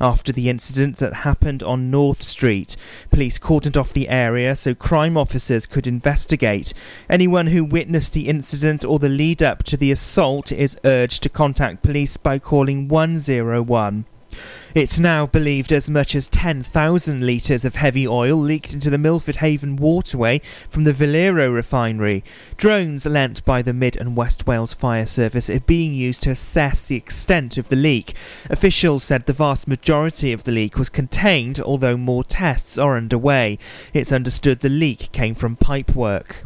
after the incident that happened on North Street. Police cordoned off the area so crime officers could investigate. Anyone who witnessed the incident or the lead up to the assault is urged to contact police by calling 101. It's now believed as much as 10,000 litres of heavy oil leaked into the Milford Haven waterway from the Valero refinery. Drones lent by the Mid and West Wales Fire Service are being used to assess the extent of the leak. Officials said the vast majority of the leak was contained, although more tests are underway. It's understood the leak came from pipework.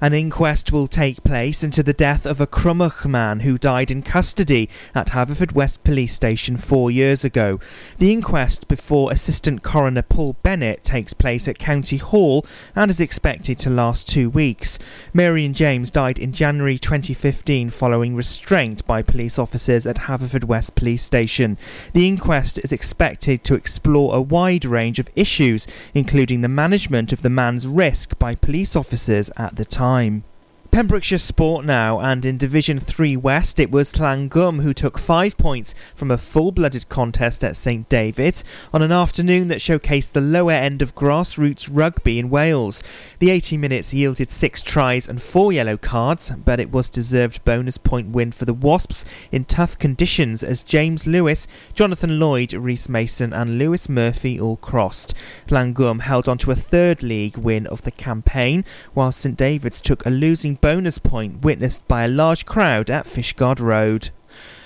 An inquest will take place into the death of a Crymych man who died in custody at Haverfordwest Police Station four years ago. The inquest before Assistant Coroner Paul Bennett takes place at County Hall and is expected to last two weeks. Marion James died in January 2015 following restraint by police officers at Haverfordwest Police Station. The inquest is expected to explore a wide range of issues, including the management of the man's risk by police officers at the time time. Pembrokeshire Sport now, and in Division 3 West, it was Llangwm who took five points from a full blooded contest at St David's on an afternoon that showcased the lower end of grassroots rugby in Wales. The 80 minutes yielded six tries and four yellow cards, but it was deserved bonus point win for the Wasps in tough conditions as James Lewis, Jonathan Lloyd, Reese Mason, and Lewis Murphy all crossed. Llangwm held on to a third league win of the campaign, while St David's took a losing bonus point witnessed by a large crowd at Fishguard Road.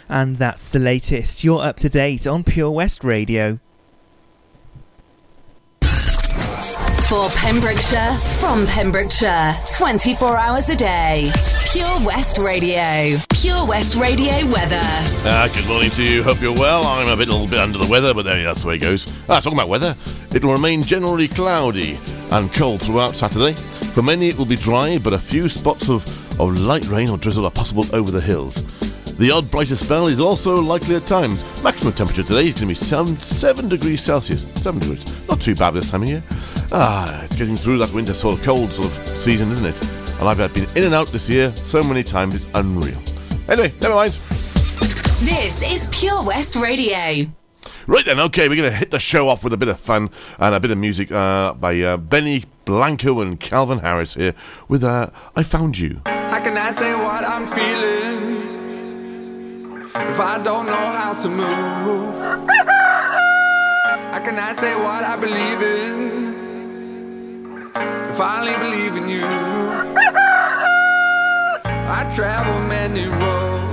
And that's the latest. You're up to date on Pure West Radio. For Pembrokeshire, from Pembrokeshire, 24 hours a day. Pure West Radio. Pure West Radio weather. Uh, good morning to you. Hope you're well. I'm a bit, a little bit under the weather, but there, that's the way it goes. Ah, talking about weather, it'll remain generally cloudy and cold throughout Saturday. For many, it will be dry, but a few spots of, of light rain or drizzle are possible over the hills. The odd brighter spell is also likely at times. Maximum temperature today is going to be 7, 7 degrees Celsius. 7 degrees. Not too bad this time of year. Ah, it's getting through that winter sort of cold sort of season, isn't it? And I've been in and out this year so many times, it's unreal. Anyway, never mind. This is Pure West Radio. Right then, okay, we're going to hit the show off with a bit of fun and a bit of music uh, by uh, Benny Blanco and Calvin Harris here with uh, I Found You. How can I say what I'm feeling if I don't know how to move? How can I say what I believe in if I only believe in you? I travel many roads,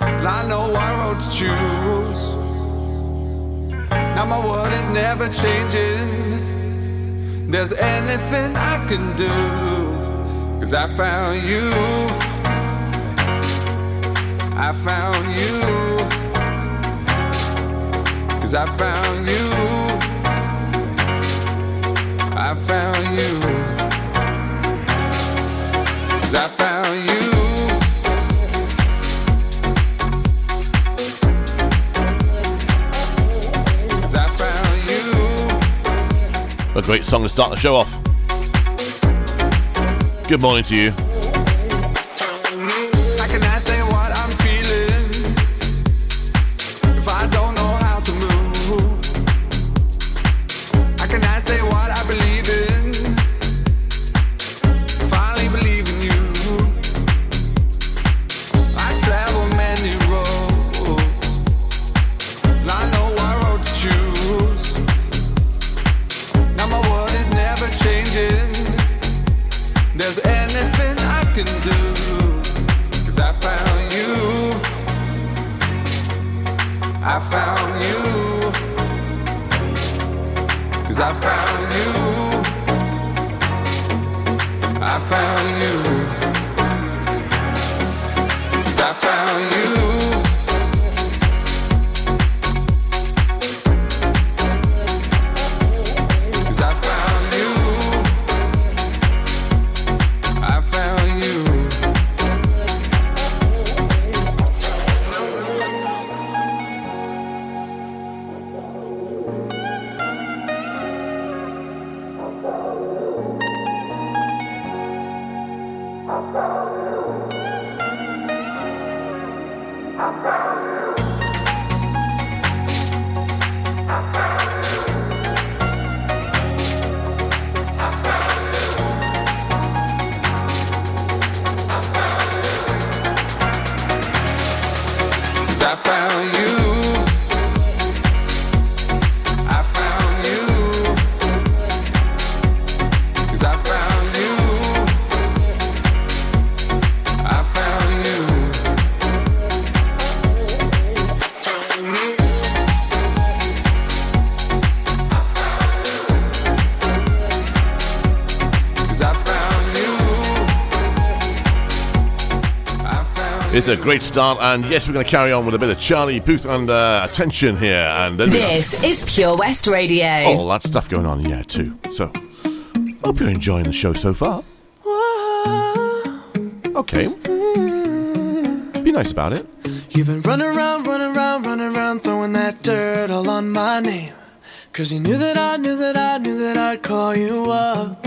I know what road to choose. Now my world is never changing there's anything I can do. Cause I found you. I found you. Cause I found you. I found you. Cause I found you. A great song to start the show off. Good morning to you. It's a great start, and yes, we're going to carry on with a bit of Charlie Puth and uh, attention here. And this is Pure West Radio. All that stuff going on, yeah, too. So, hope you're enjoying the show so far. Okay. Hmm. Be nice about it. You've been running around, running around, running around, throwing that dirt all on my name. Cause you knew that I knew that I knew that I'd call you up.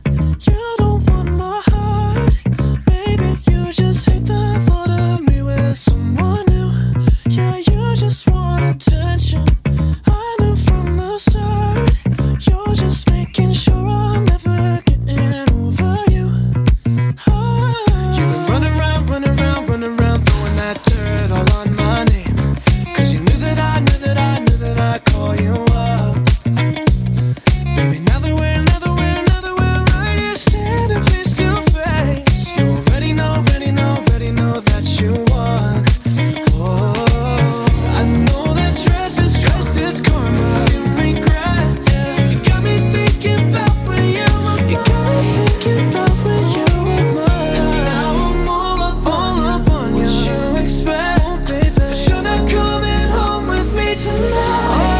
someone new. Yeah, you just to know.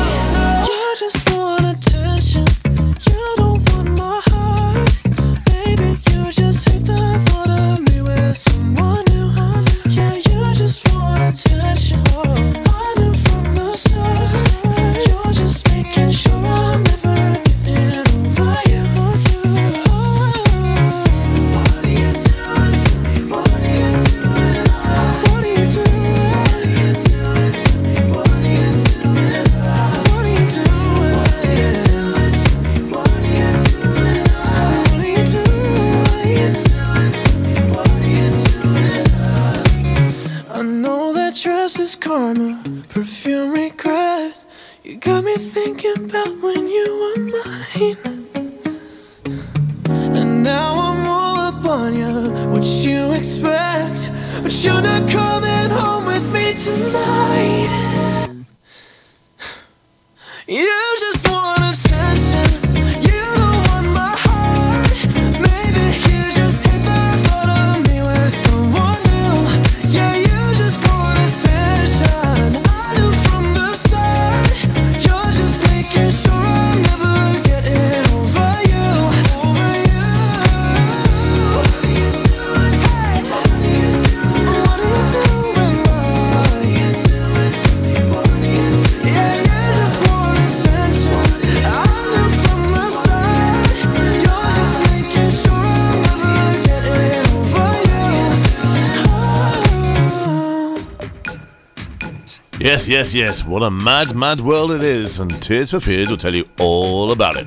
Yes, yes, yes. What a mad, mad world it is. And Tears for Fears will tell you all about it.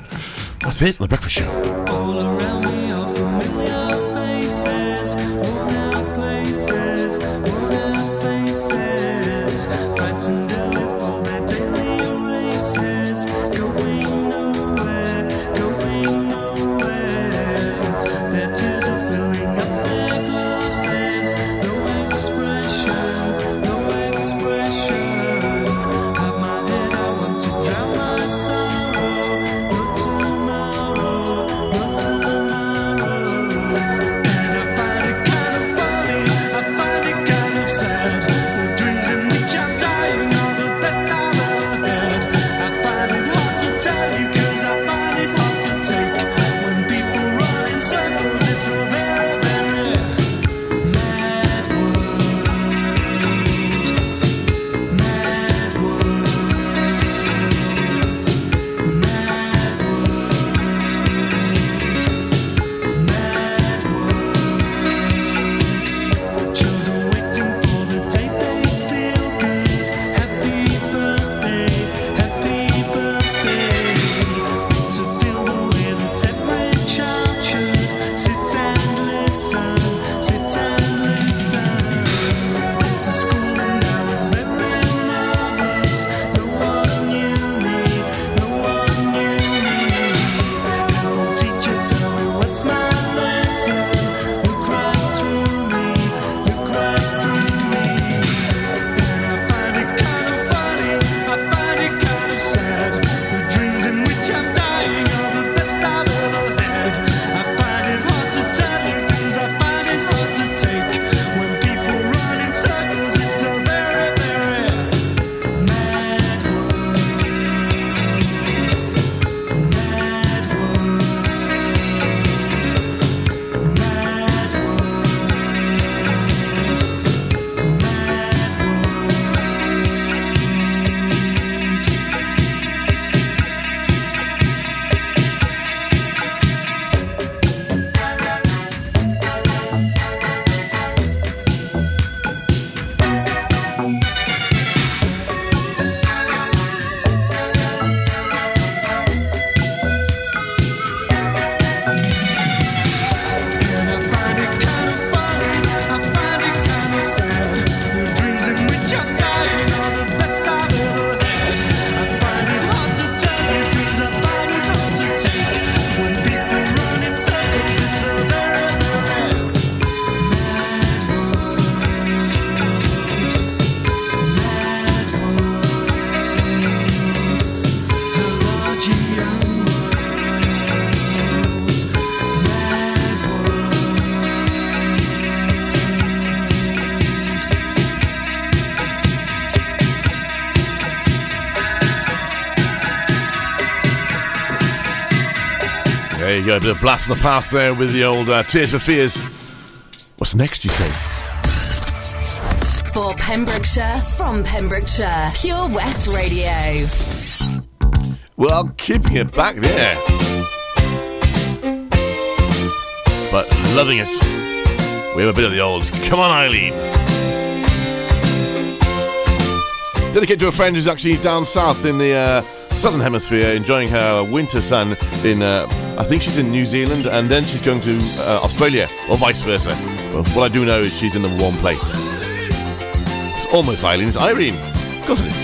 That's it, The Breakfast Show. You go, a bit of blast from the past there with the old uh, Tears for Fears. What's next, you say? For Pembrokeshire, from Pembrokeshire, Pure West Radio. Well, I'm keeping it back there. But loving it. We have a bit of the old Come on, Eileen. Dedicated to a friend who's actually down south in the uh, southern hemisphere enjoying her winter sun in, uh, I think she's in New Zealand and then she's going to uh, Australia or vice versa. But what I do know is she's in the warm place. It's almost Eileen, it's Irene. Of course it is.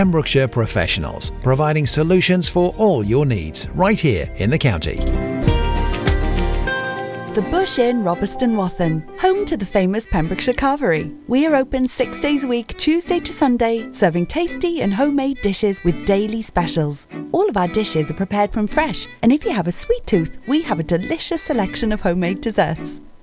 Pembrokeshire Professionals, providing solutions for all your needs right here in the county. The Bush Inn, Robeston Wathen, home to the famous Pembrokeshire Carvery. We are open six days a week, Tuesday to Sunday, serving tasty and homemade dishes with daily specials. All of our dishes are prepared from fresh, and if you have a sweet tooth, we have a delicious selection of homemade desserts.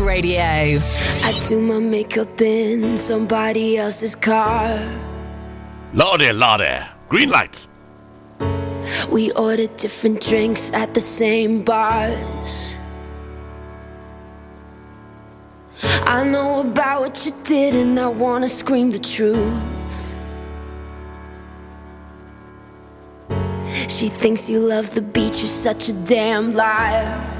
Pure Radio. I do my makeup in somebody else's car. Lordy, lordy. Green lights. We order different drinks at the same bars. I know about what you did, and I wanna scream the truth. She thinks you love the beach, you're such a damn liar.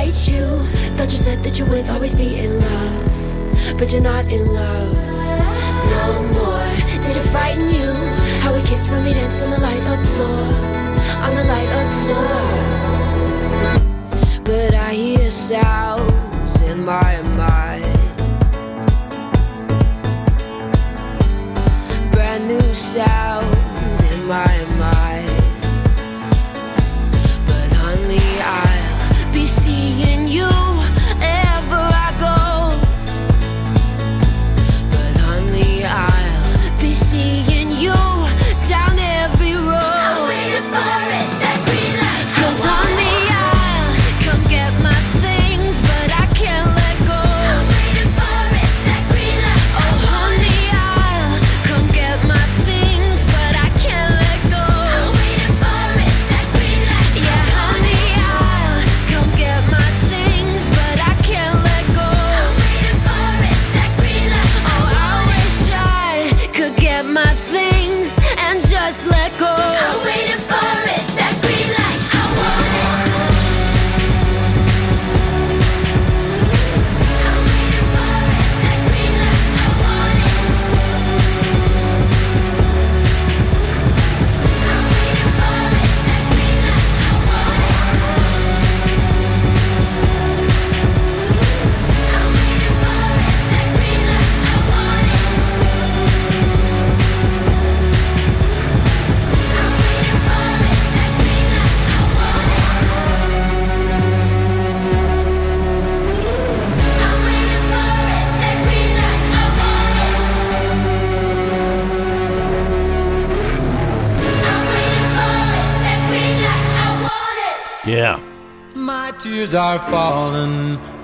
bite you. Thought you said that you would always be in love. But you're not in love no more. Did it frighten you? How we kissed when we danced on the light up floor. On the light up floor. But I hear sounds in my mind.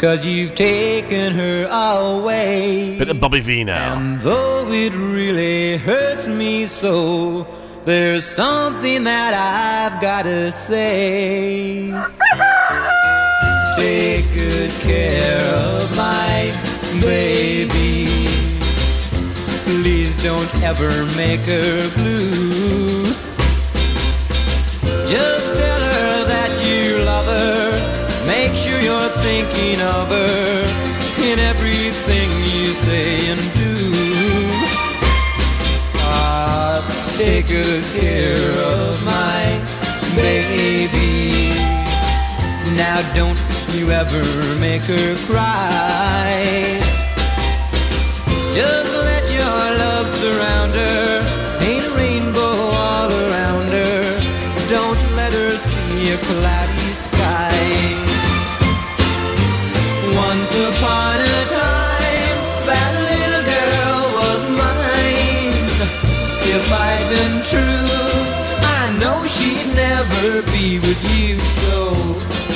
Cause you've taken her away. Bit of Bobby Vee now. And though it really hurts me so, there's something that I've gotta say. Take good care of my baby. Please don't ever make her blue. Thinking of her in everything you say and do. I take good care of my baby. Now don't you ever make her cry. Just let your love surround her. Ain't a rainbow all around her. Don't let her see a cloudy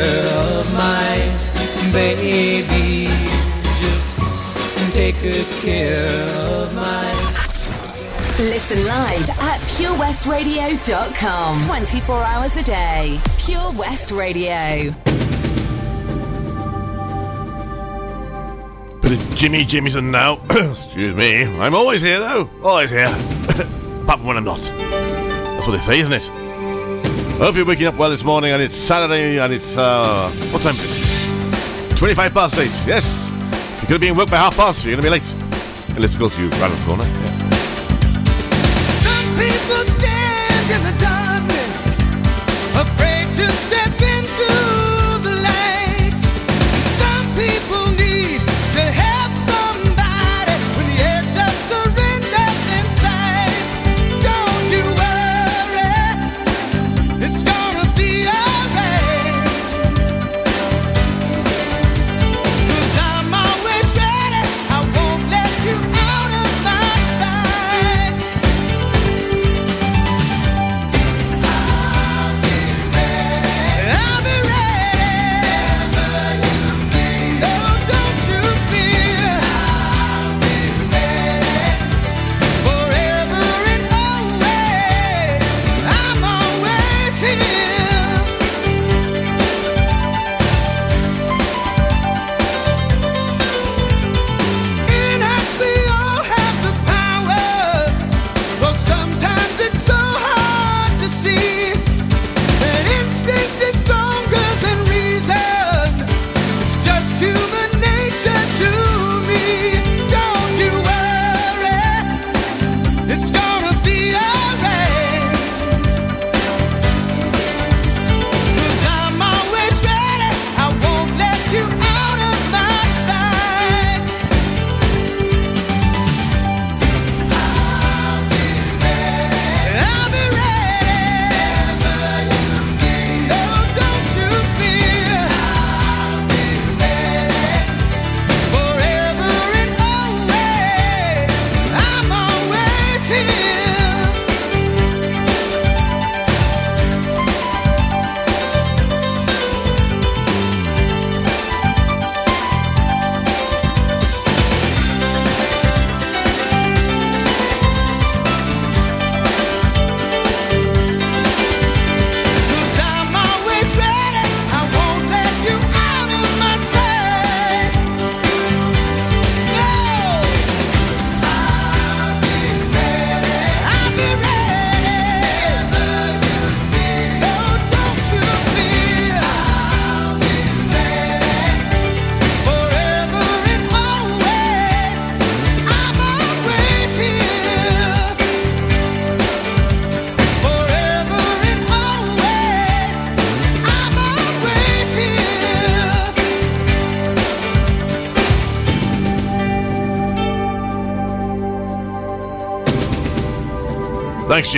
of my baby. Just take good care of my. Listen live at purewestradio.com. 24 hours a day. Pure West Radio. Bit of Jimmy Jimmyson now. Excuse me. I'm always here, though. Always here. Apart from when I'm not. That's what they say, isn't it? Hope you're waking up well this morning, and it's Saturday, and it's, uh, what time is it? 25 past 8. Yes. If you're going to be in work by half past, you're going to be late. And let's go through round the corner. Yeah. Some people stand in the darkness, afraid to step into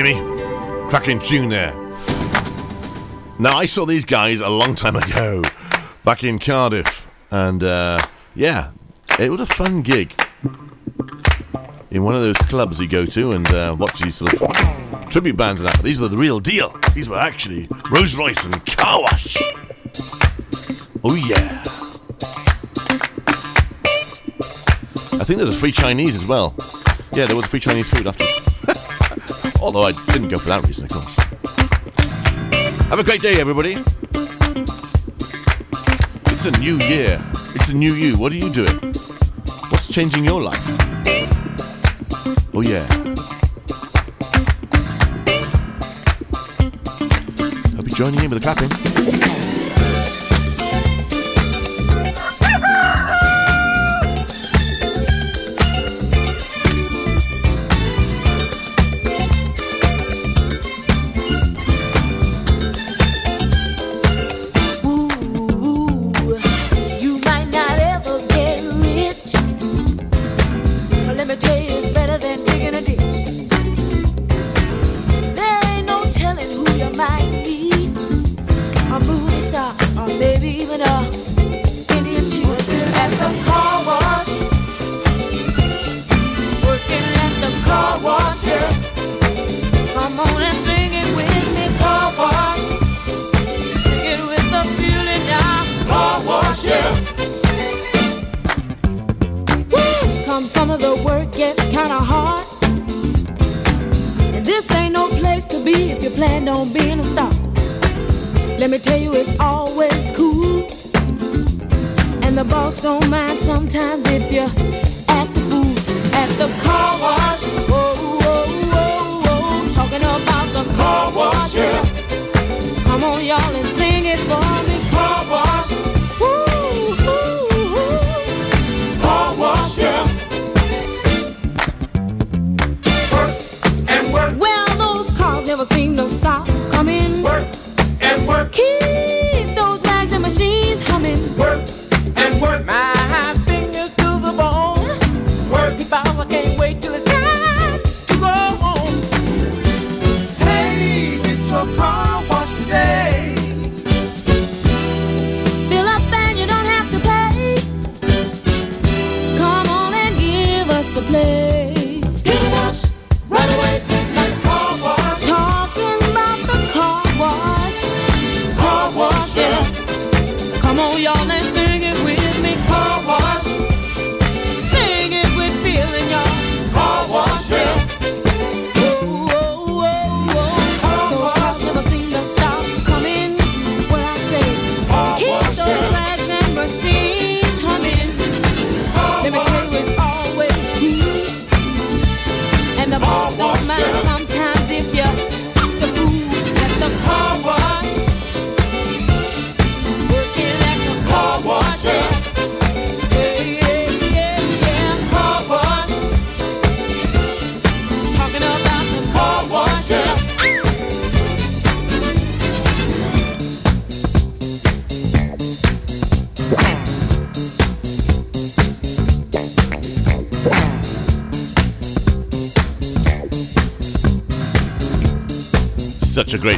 Jimmy. Cracking tune there. Now, I saw these guys a long time ago, back in Cardiff, and uh, yeah, it was a fun gig in one of those clubs you go to and uh, watch these sort of tribute bands and that. These were the real deal. These were actually Rose Royce and Car Wash. Oh yeah. I think there was free Chinese as well. Yeah, there was free Chinese food after. Although I didn't go for that reason, of course. Have a great day, everybody. It's a new year. It's a new you. What are you doing? What's changing your life? Oh, yeah. Hope you're joining in with the clapping.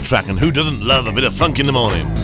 track, and who doesn't love a bit of funk in the morning?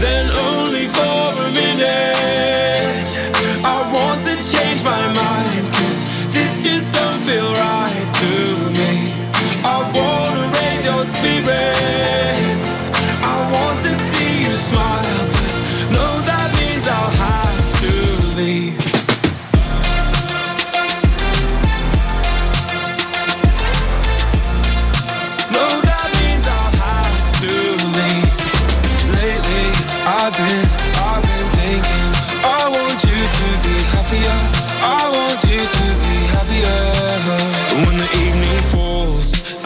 then only for a minute. I want to change my mind, cause this just don't feel right to me. I wanna raise your spirits.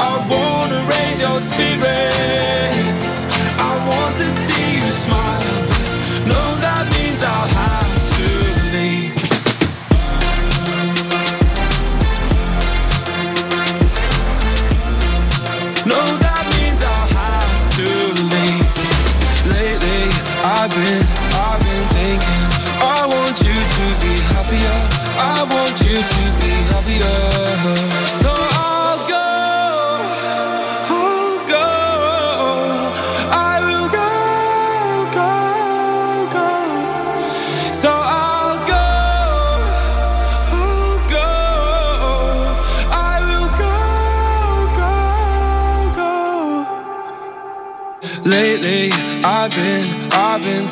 I wanna raise your spirits. I want to see you smile, no, that means I'll have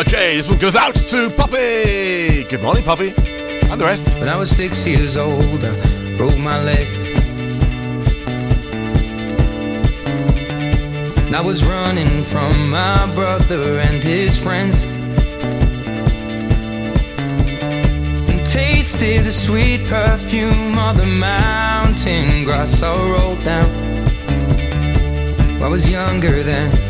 Okay, this one goes out to Poppy. Good morning, Poppy. And the rest. When I was six years old, I broke my leg. And I was running from my brother and his friends. And tasted the sweet perfume of the mountain grass I rolled down. I was younger then.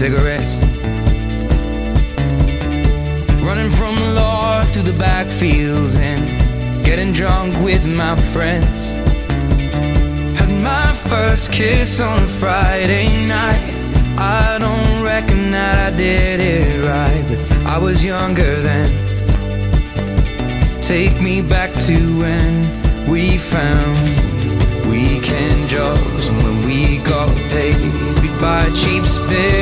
Cigarettes. Running from the law through the backfields and getting drunk with my friends. Had my first kiss on a Friday night. I don't reckon that I did it right, but I was younger then. Take me back to when we found weekend jobs and when we got paid. We'd buy cheap spirits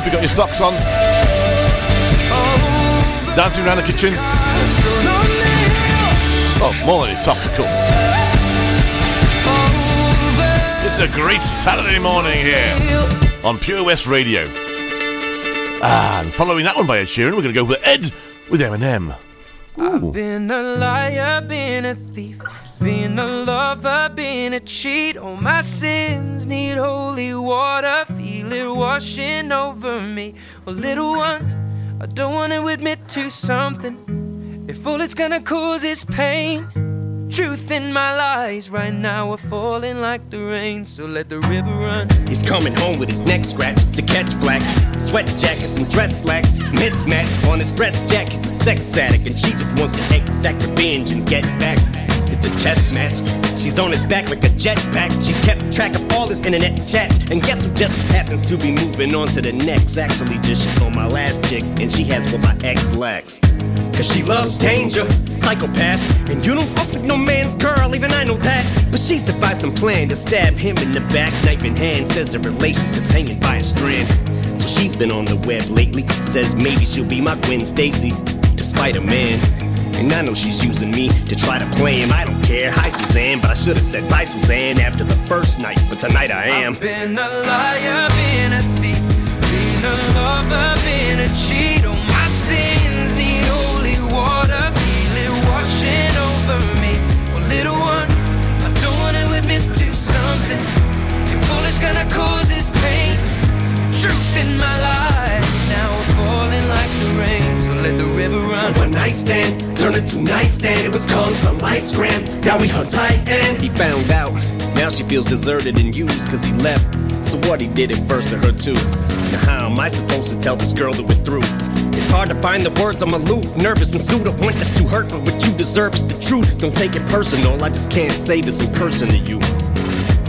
Hope you got your socks on. Dancing around the kitchen. Oh, more than his socks, of course. It's a great Saturday morning here on Pure West Radio. Ah, and following that one by Ed Sheeran, we're going to go with Ed with Eminem. I've been a liar, been a thief, been a lover, been a cheat. All my sins need holy water, feel it washing over me. Well, little one, I don't want to admit to something. If all it's gonna cause is pain, truth in my lies right now are falling like the rain. So let the river run. He's coming home with his neck scratched to catch black. Sweat jackets and dress slacks. mismatched on his breast jack. He's a sex addict and she just wants to exact revenge and get back. It's a chess match. She's on his back like a jetpack. She's kept track of all his internet chats. And guess who just happens to be moving on to the next? Actually, just shit on my last chick, and she has what my ex lacks. Cause she loves danger, psychopath. And you don't fuck with no man's girl, even I know that. But she's devised some plan to stab him in the back, knife in hand. Says the relationship's hanging by a strand. So she's been on the web lately. Says maybe she'll be my Gwen Stacy, despite a man. And I know she's using me to try to play him. I don't care. Hi, Suzanne, but I should have said bye, Suzanne, after the first night. But tonight I am. I've been a liar, been a thief, been a lover, been a cheat. Oh All run. One stand, turn it to nightstand. It was calm, some lights gram. Now we hung tight and he found out. Now she feels deserted and used cause he left. So what he did it first to her too. Now how am I supposed to tell this girl that we're through? It's hard to find the words, I'm aloof, nervous and sued. I want this to hurt, but what you deserve is the truth. Don't take it personal, I just can't say this in person to you.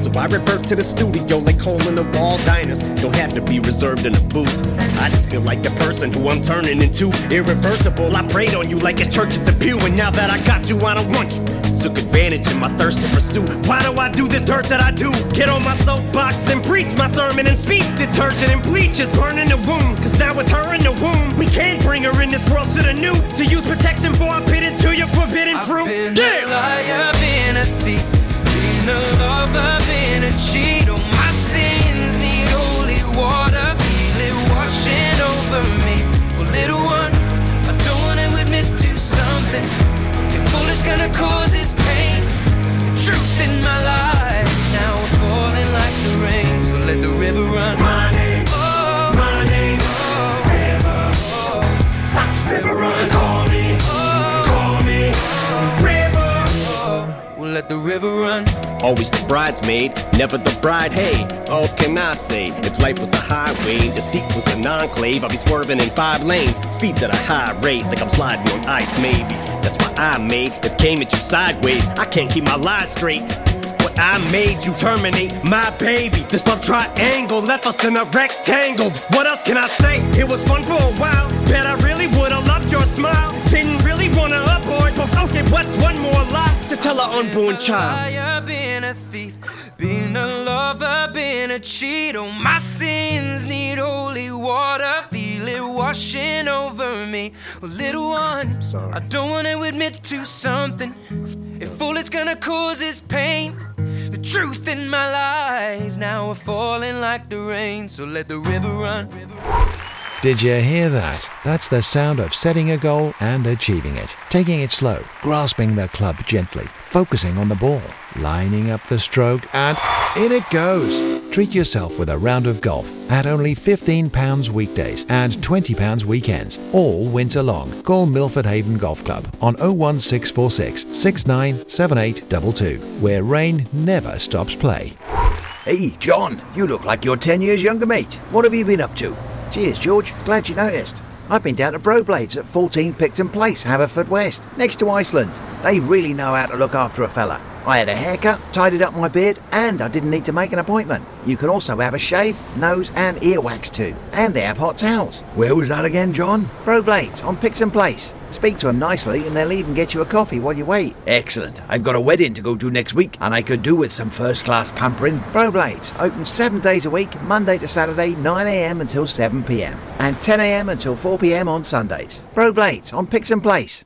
So I revert to the studio like hole in the wall diners. Don't have to be reserved in a booth. I just feel like the person who I'm turning into. Irreversible, I prayed on you like it's church at the pew. And now that I got you, I don't want you. Took advantage of my thirst to pursue. Why do I do this dirt that I do? Get on my soapbox and preach my sermon and speech. Detergent and bleach is burning the wound. Cause now with her in the womb, we can't bring her in this world. to the new. to use protection for I'm bit to your forbidden fruit. Been Damn! a liar, been a thief, been a lover, been a cheat. All my sins need holy water, feel it washing over me. Well, little one, I don't wanna admit to something. If all it's gonna cause is pain, the truth in my life now we're falling like the rain. So let the river run. My name, oh, my name's oh, oh, oh, River. Oh, river runs. Let the river run. Always the bridesmaid, never the bride. Hey, all can I say? If life was a highway, deceit was an enclave, I'd be swerving in five lanes, speeds at a high rate, like I'm sliding on ice, maybe. That's why I made it came at you sideways. I can't keep my lies straight. What I made you terminate my baby. This love triangle left us in a rectangle. What else can I say? It was fun for a while. Bet I really would've loved your smile. Didn't really wanna abort, but okay, what's one more lie to tell our unborn child? liar, been a thief, been a lover, been a cheat. Oh, my sins need holy water, feel it washing over me. Well, little one, I don't wanna admit to something. If all it's gonna cause is pain, the truth in my lies now are falling like the rain. So let the river run. Did you hear that? That's the sound of setting a goal and achieving it. Taking it slow, grasping the club gently, focusing on the ball, lining up the stroke, and in it goes. Treat yourself with a round of golf at only £15 weekdays and £20 weekends, all winter long. Call Milford Haven Golf Club on 01646 697822, where rain never stops play. Hey, John, you look like you're 10 years younger, mate. What have you been up to? Cheers, George. Glad you noticed. I've been down to Broblades at 14 Picton Place, Haverford West, next to Iceland. They really know how to look after a fella. I had a haircut, tidied up my beard, and I didn't need to make an appointment. You can also have a shave, nose, and ear wax too. And they have hot towels. Where was that again, John? Bro Blades on Picton Place. Speak to them nicely, and they'll even get you a coffee while you wait. Excellent. I've got a wedding to go to next week, and I could do with some first class pampering. Bro Blades open seven days a week, Monday to Saturday, 9am until 7pm, and 10am until 4pm on Sundays. Bro Blades on Picton Place.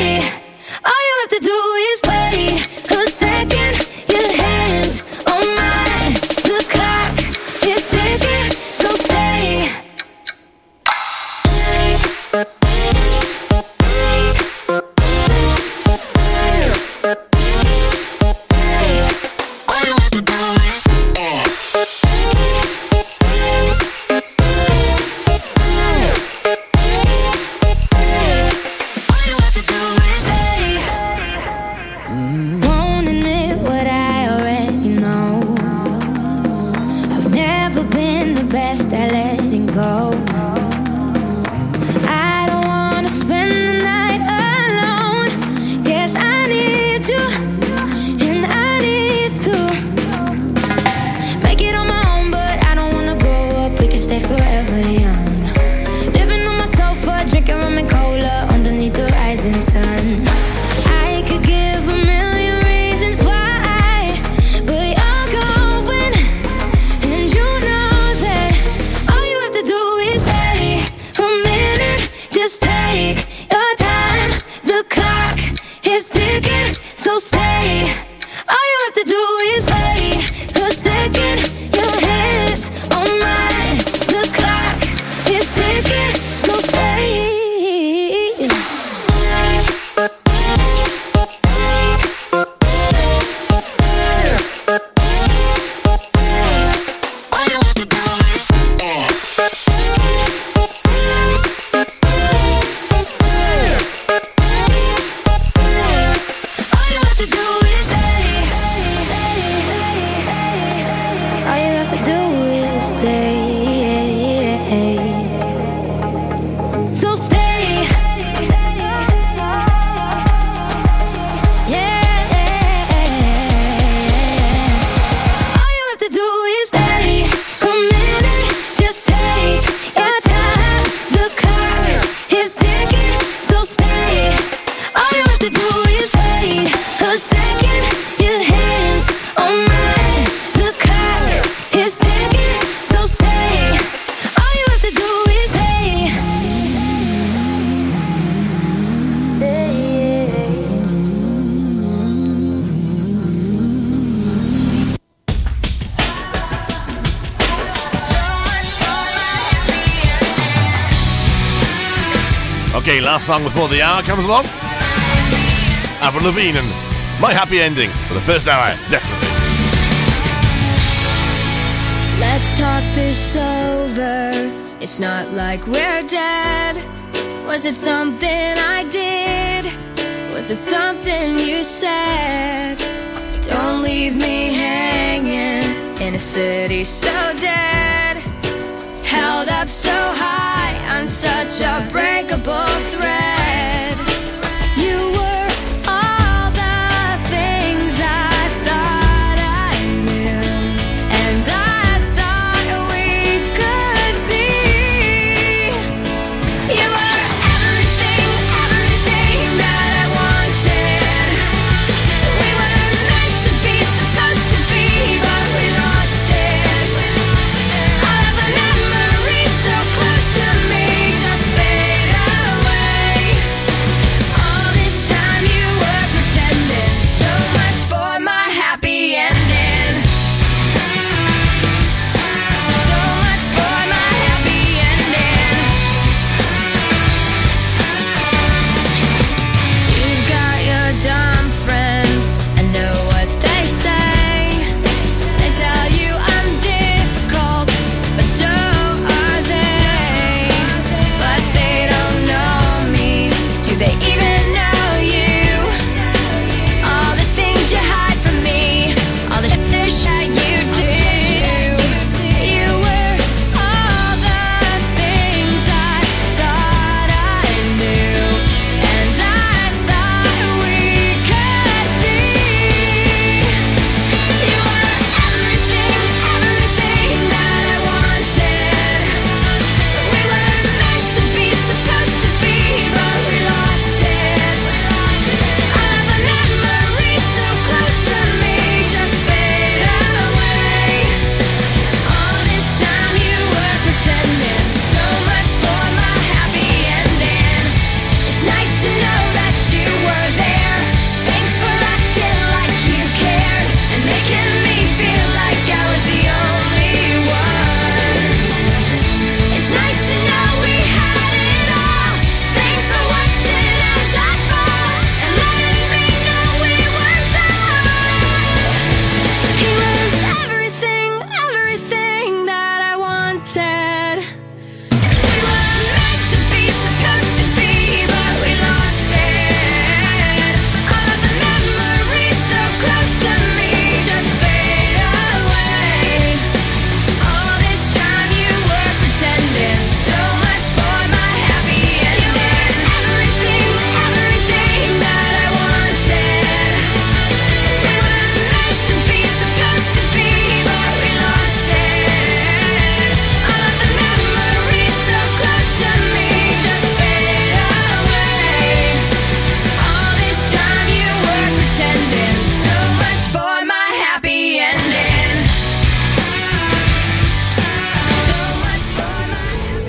body what I Okay, last song before the hour comes along. Avril Lavigne and My Happy Ending for the first hour, definitely. Let's talk this over. It's not like we're dead. Was it something I did? Was it something you said? Don't leave me hanging in a city so dead, held up so high on such a breakable thread. You